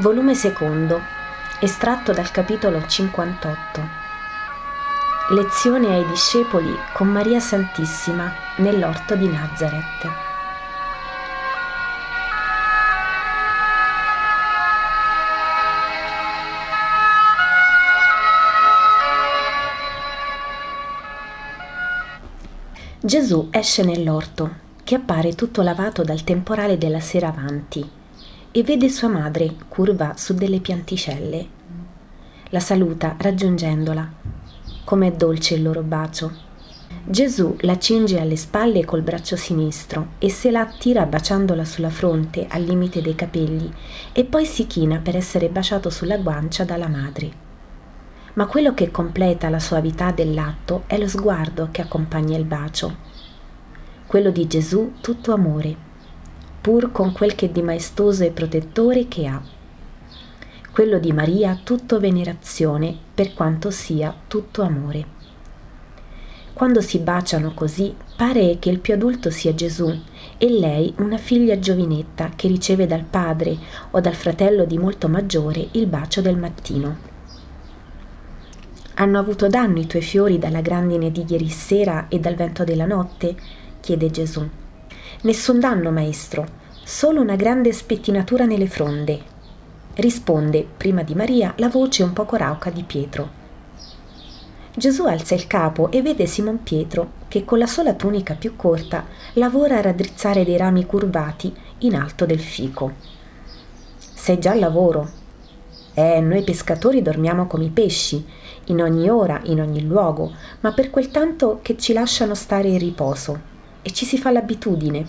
Volume secondo, estratto dal capitolo 58. Lezione ai discepoli con Maria Santissima nell'orto di Nazareth. Gesù esce nell'orto, che appare tutto lavato dal temporale della sera avanti e vede sua madre curva su delle pianticelle. La saluta raggiungendola. Com'è dolce il loro bacio. Gesù la cinge alle spalle col braccio sinistro e se la attira baciandola sulla fronte al limite dei capelli e poi si china per essere baciato sulla guancia dalla madre. Ma quello che completa la suavità dell'atto è lo sguardo che accompagna il bacio. Quello di Gesù tutto amore pur con quel che di maestoso e protettore che ha. Quello di Maria tutto venerazione, per quanto sia tutto amore. Quando si baciano così, pare che il più adulto sia Gesù e lei una figlia giovinetta che riceve dal padre o dal fratello di molto maggiore il bacio del mattino. Hanno avuto danno i tuoi fiori dalla grandine di ieri sera e dal vento della notte? chiede Gesù. Nessun danno, maestro, solo una grande spettinatura nelle fronde. Risponde, prima di Maria, la voce un poco rauca di Pietro. Gesù alza il capo e vede Simon Pietro che con la sola tunica più corta lavora a raddrizzare dei rami curvati in alto del fico. Sei già al lavoro. Eh, noi pescatori dormiamo come i pesci, in ogni ora, in ogni luogo, ma per quel tanto che ci lasciano stare in riposo e ci si fa l'abitudine.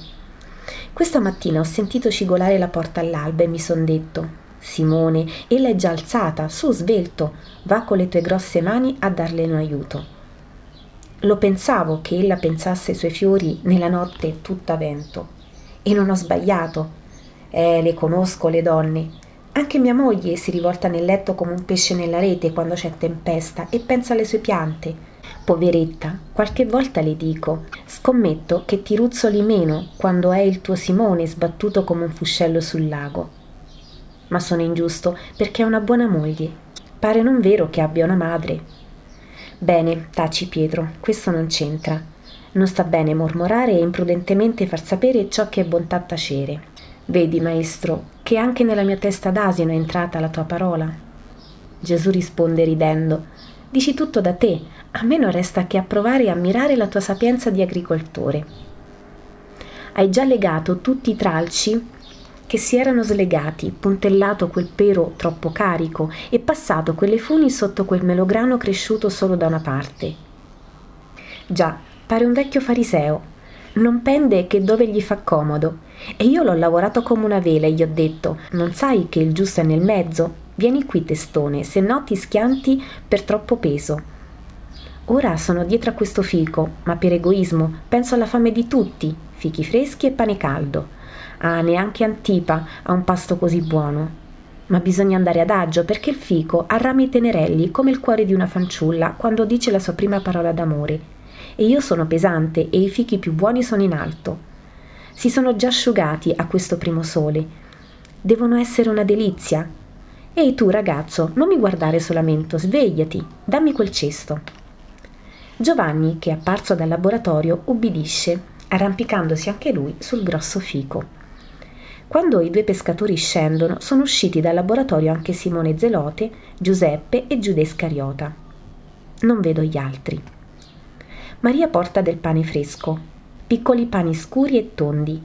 Questa mattina ho sentito cigolare la porta all'alba e mi son detto Simone, ella è già alzata, su svelto, va con le tue grosse mani a darle un aiuto. Lo pensavo che ella pensasse ai suoi fiori nella notte tutta vento. E non ho sbagliato. Eh, le conosco le donne. Anche mia moglie si rivolta nel letto come un pesce nella rete quando c'è tempesta e pensa alle sue piante Poveretta, qualche volta le dico, scommetto che ti ruzzoli meno quando è il tuo Simone sbattuto come un fuscello sul lago. Ma sono ingiusto perché è una buona moglie. Pare non vero che abbia una madre. Bene, taci Pietro, questo non c'entra. Non sta bene mormorare e imprudentemente far sapere ciò che è bontà tacere. Vedi, maestro, che anche nella mia testa d'asino è entrata la tua parola. Gesù risponde ridendo, Dici tutto da te, a me non resta che approvare e ammirare la tua sapienza di agricoltore. Hai già legato tutti i tralci che si erano slegati, puntellato quel pero troppo carico e passato quelle funi sotto quel melograno cresciuto solo da una parte. Già, pare un vecchio fariseo. Non pende che dove gli fa comodo. E io l'ho lavorato come una vela e gli ho detto: Non sai che il giusto è nel mezzo? Vieni qui, testone, se no ti schianti per troppo peso. Ora sono dietro a questo fico, ma per egoismo penso alla fame di tutti, fichi freschi e pane caldo. Ah, neanche Antipa ha un pasto così buono. Ma bisogna andare adagio perché il fico ha rami tenerelli come il cuore di una fanciulla quando dice la sua prima parola d'amore. E io sono pesante e i fichi più buoni sono in alto. Si sono già asciugati a questo primo sole. Devono essere una delizia, Ehi tu ragazzo, non mi guardare solamente, svegliati, dammi quel cesto. Giovanni, che è apparso dal laboratorio, ubbidisce, arrampicandosi anche lui sul grosso fico. Quando i due pescatori scendono, sono usciti dal laboratorio anche Simone Zelote, Giuseppe e Giuda Iscariota. Non vedo gli altri. Maria porta del pane fresco, piccoli pani scuri e tondi,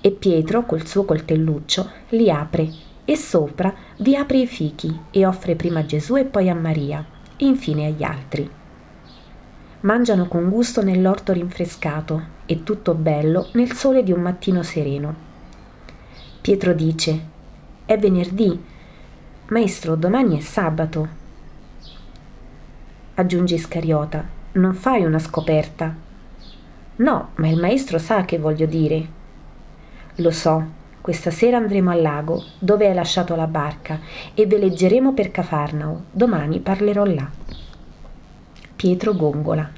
e Pietro, col suo coltelluccio, li apre e sopra vi apre i fichi e offre prima a Gesù e poi a Maria, e infine agli altri. Mangiano con gusto nell'orto rinfrescato e tutto bello nel sole di un mattino sereno. Pietro dice, è venerdì, maestro, domani è sabato. Aggiunge Iscariota, non fai una scoperta. No, ma il maestro sa che voglio dire. Lo so, questa sera andremo al lago, dove hai lasciato la barca, e veleggeremo per Cafarnao. Domani parlerò là. Pietro gongola.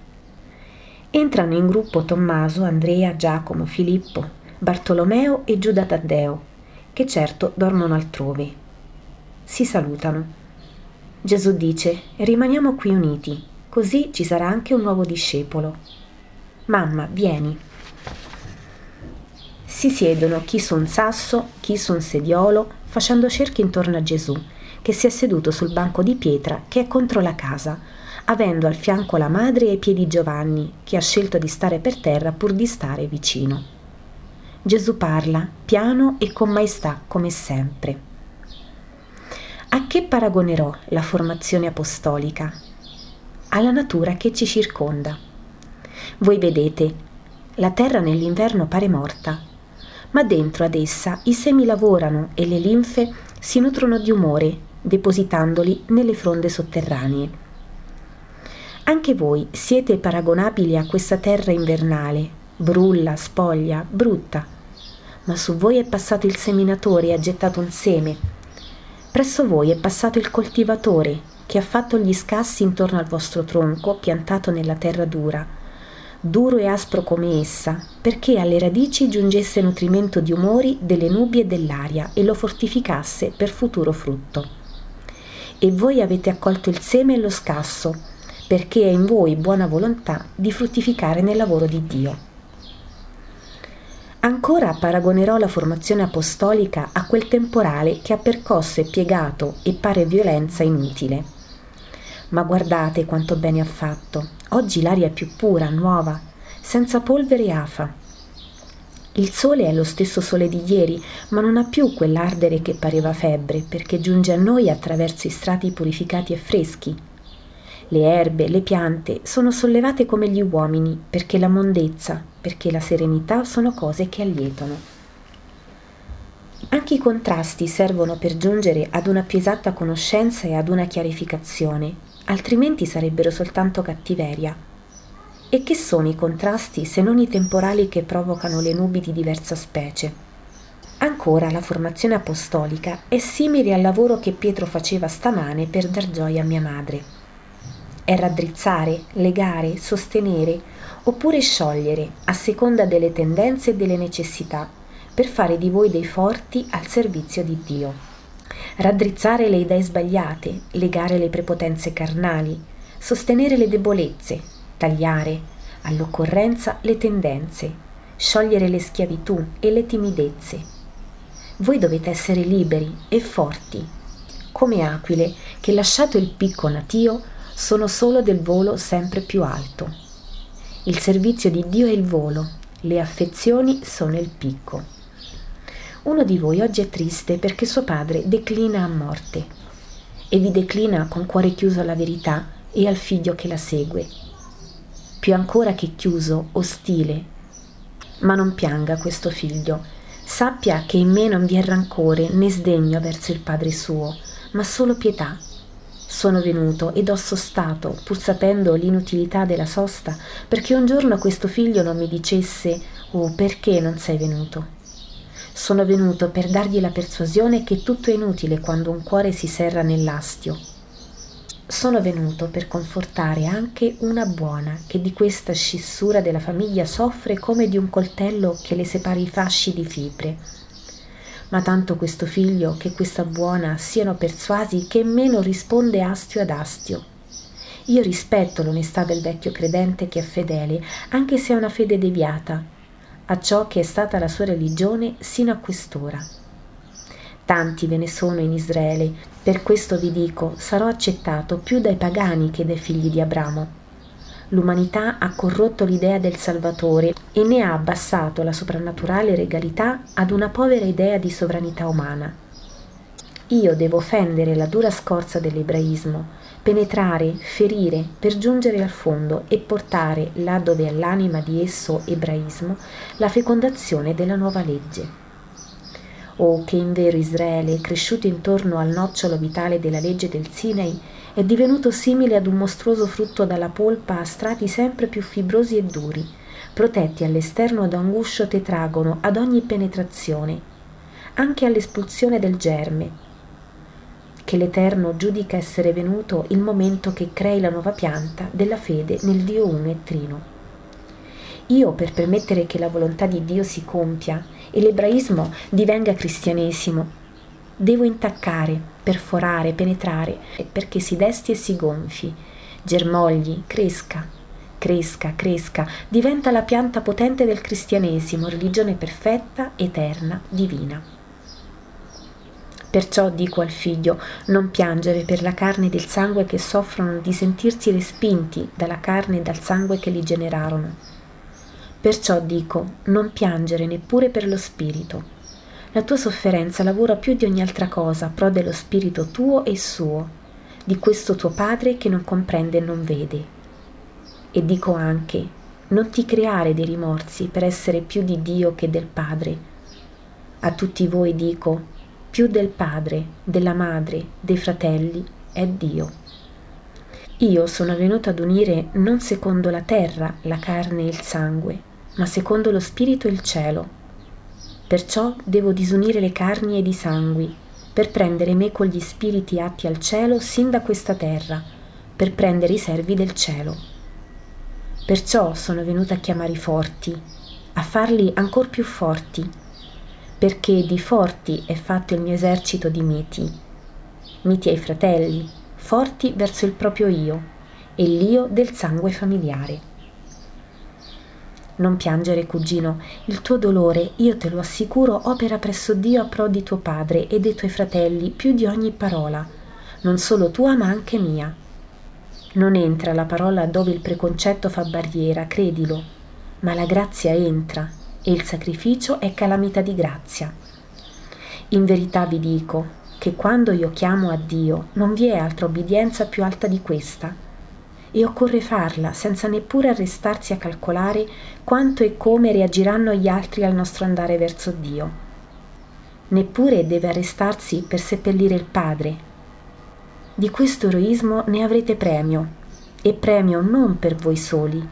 Entrano in gruppo Tommaso, Andrea, Giacomo, Filippo, Bartolomeo e Giuda Taddeo, che certo dormono altrove. Si salutano. Gesù dice, rimaniamo qui uniti, così ci sarà anche un nuovo discepolo. Mamma, vieni. Si siedono chi su un sasso, chi su un sediolo, facendo cerchi intorno a Gesù, che si è seduto sul banco di pietra che è contro la casa, avendo al fianco la madre e i piedi Giovanni, che ha scelto di stare per terra pur di stare vicino. Gesù parla, piano e con maestà, come sempre. A che paragonerò la formazione apostolica? Alla natura che ci circonda. Voi vedete, la terra nell'inverno pare morta, ma dentro ad essa i semi lavorano e le linfe si nutrono di umore, depositandoli nelle fronde sotterranee. Anche voi siete paragonabili a questa terra invernale, brulla, spoglia, brutta. Ma su voi è passato il seminatore e ha gettato un seme. Presso voi è passato il coltivatore, che ha fatto gli scassi intorno al vostro tronco piantato nella terra dura, duro e aspro come essa, perché alle radici giungesse nutrimento di umori delle nubi e dell'aria e lo fortificasse per futuro frutto. E voi avete accolto il seme e lo scasso, perché è in voi buona volontà di fruttificare nel lavoro di Dio. Ancora paragonerò la formazione apostolica a quel temporale che ha percosso e piegato e pare violenza inutile. Ma guardate quanto bene ha fatto. Oggi l'aria è più pura, nuova, senza polvere e afa. Il sole è lo stesso sole di ieri, ma non ha più quell'ardere che pareva febbre, perché giunge a noi attraverso i strati purificati e freschi, le erbe, le piante sono sollevate come gli uomini, perché la mondezza, perché la serenità sono cose che allietano. Anche i contrasti servono per giungere ad una più esatta conoscenza e ad una chiarificazione, altrimenti sarebbero soltanto cattiveria. E che sono i contrasti se non i temporali che provocano le nubi di diversa specie? Ancora la formazione apostolica è simile al lavoro che Pietro faceva stamane per dar gioia a mia madre è raddrizzare, legare, sostenere oppure sciogliere a seconda delle tendenze e delle necessità per fare di voi dei forti al servizio di Dio. Raddrizzare le idee sbagliate, legare le prepotenze carnali, sostenere le debolezze, tagliare all'occorrenza le tendenze, sciogliere le schiavitù e le timidezze. Voi dovete essere liberi e forti, come aquile che lasciato il picco natio sono solo del volo sempre più alto. Il servizio di Dio è il volo, le affezioni sono il picco. Uno di voi oggi è triste perché suo padre declina a morte e vi declina con cuore chiuso alla verità e al figlio che la segue. Più ancora che chiuso, ostile. Ma non pianga questo figlio. Sappia che in me non vi è rancore né sdegno verso il Padre suo, ma solo pietà sono venuto ed ho sostato, pur sapendo l'inutilità della sosta, perché un giorno questo figlio non mi dicesse Oh, perché non sei venuto? Sono venuto per dargli la persuasione che tutto è inutile quando un cuore si serra nell'astio. Sono venuto per confortare anche una buona che di questa scissura della famiglia soffre come di un coltello che le separa i fasci di fibre ma tanto questo figlio che questa buona siano persuasi che meno risponde astio ad astio. Io rispetto l'onestà del vecchio credente che è fedele, anche se ha una fede deviata, a ciò che è stata la sua religione sino a quest'ora. Tanti ve ne sono in Israele, per questo vi dico, sarò accettato più dai pagani che dai figli di Abramo l'umanità ha corrotto l'idea del Salvatore e ne ha abbassato la soprannaturale regalità ad una povera idea di sovranità umana. Io devo fendere la dura scorza dell'ebraismo, penetrare, ferire per giungere al fondo e portare, là dove è l'anima di esso ebraismo, la fecondazione della nuova legge. Oh, che in vero Israele, cresciuto intorno al nocciolo vitale della legge del Sinai, è divenuto simile ad un mostruoso frutto dalla polpa a strati sempre più fibrosi e duri, protetti all'esterno da un guscio tetragono ad ogni penetrazione, anche all'espulsione del germe, che l'Eterno giudica essere venuto il momento che crei la nuova pianta della fede nel Dio uno e trino. Io, per permettere che la volontà di Dio si compia e l'ebraismo divenga cristianesimo, Devo intaccare, perforare, penetrare, perché si desti e si gonfi, germogli, cresca, cresca, cresca, diventa la pianta potente del cristianesimo, religione perfetta, eterna, divina. Perciò dico al figlio, non piangere per la carne ed il sangue che soffrono di sentirsi respinti dalla carne e dal sangue che li generarono. Perciò dico, non piangere neppure per lo spirito. La tua sofferenza lavora più di ogni altra cosa pro dello spirito tuo e suo, di questo tuo padre che non comprende e non vede. E dico anche, non ti creare dei rimorsi per essere più di Dio che del Padre. A tutti voi dico, più del padre, della madre, dei fratelli, è Dio. Io sono venuto ad unire non secondo la terra la carne e il sangue, ma secondo lo spirito e il cielo. Perciò devo disunire le carni ed i sangui, per prendere me con gli spiriti atti al cielo sin da questa terra, per prendere i servi del cielo. Perciò sono venuta a chiamare i forti, a farli ancor più forti, perché di forti è fatto il mio esercito di miti, miti ai fratelli, forti verso il proprio io e l'io del sangue familiare. Non piangere, cugino, il tuo dolore, io te lo assicuro, opera presso Dio a pro di tuo padre e dei tuoi fratelli più di ogni parola, non solo tua ma anche mia. Non entra la parola dove il preconcetto fa barriera, credilo, ma la grazia entra e il sacrificio è calamita di grazia. In verità vi dico che quando io chiamo a Dio non vi è altra obbedienza più alta di questa, e occorre farla senza neppure arrestarsi a calcolare quanto e come reagiranno gli altri al nostro andare verso Dio. Neppure deve arrestarsi per seppellire il Padre. Di questo eroismo ne avrete premio, e premio non per voi soli,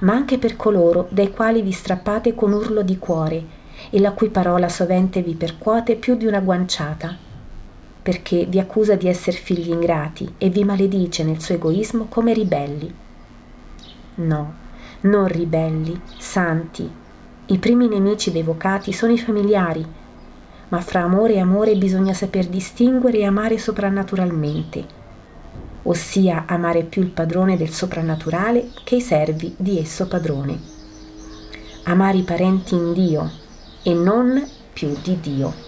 ma anche per coloro dai quali vi strappate con urlo di cuore e la cui parola sovente vi percuote più di una guanciata, perché vi accusa di essere figli ingrati e vi maledice nel suo egoismo come ribelli. No, non ribelli, santi. I primi nemici dei vocati sono i familiari, ma fra amore e amore bisogna saper distinguere e amare soprannaturalmente ossia amare più il padrone del soprannaturale che i servi di esso padrone. Amare i parenti in Dio e non più di Dio.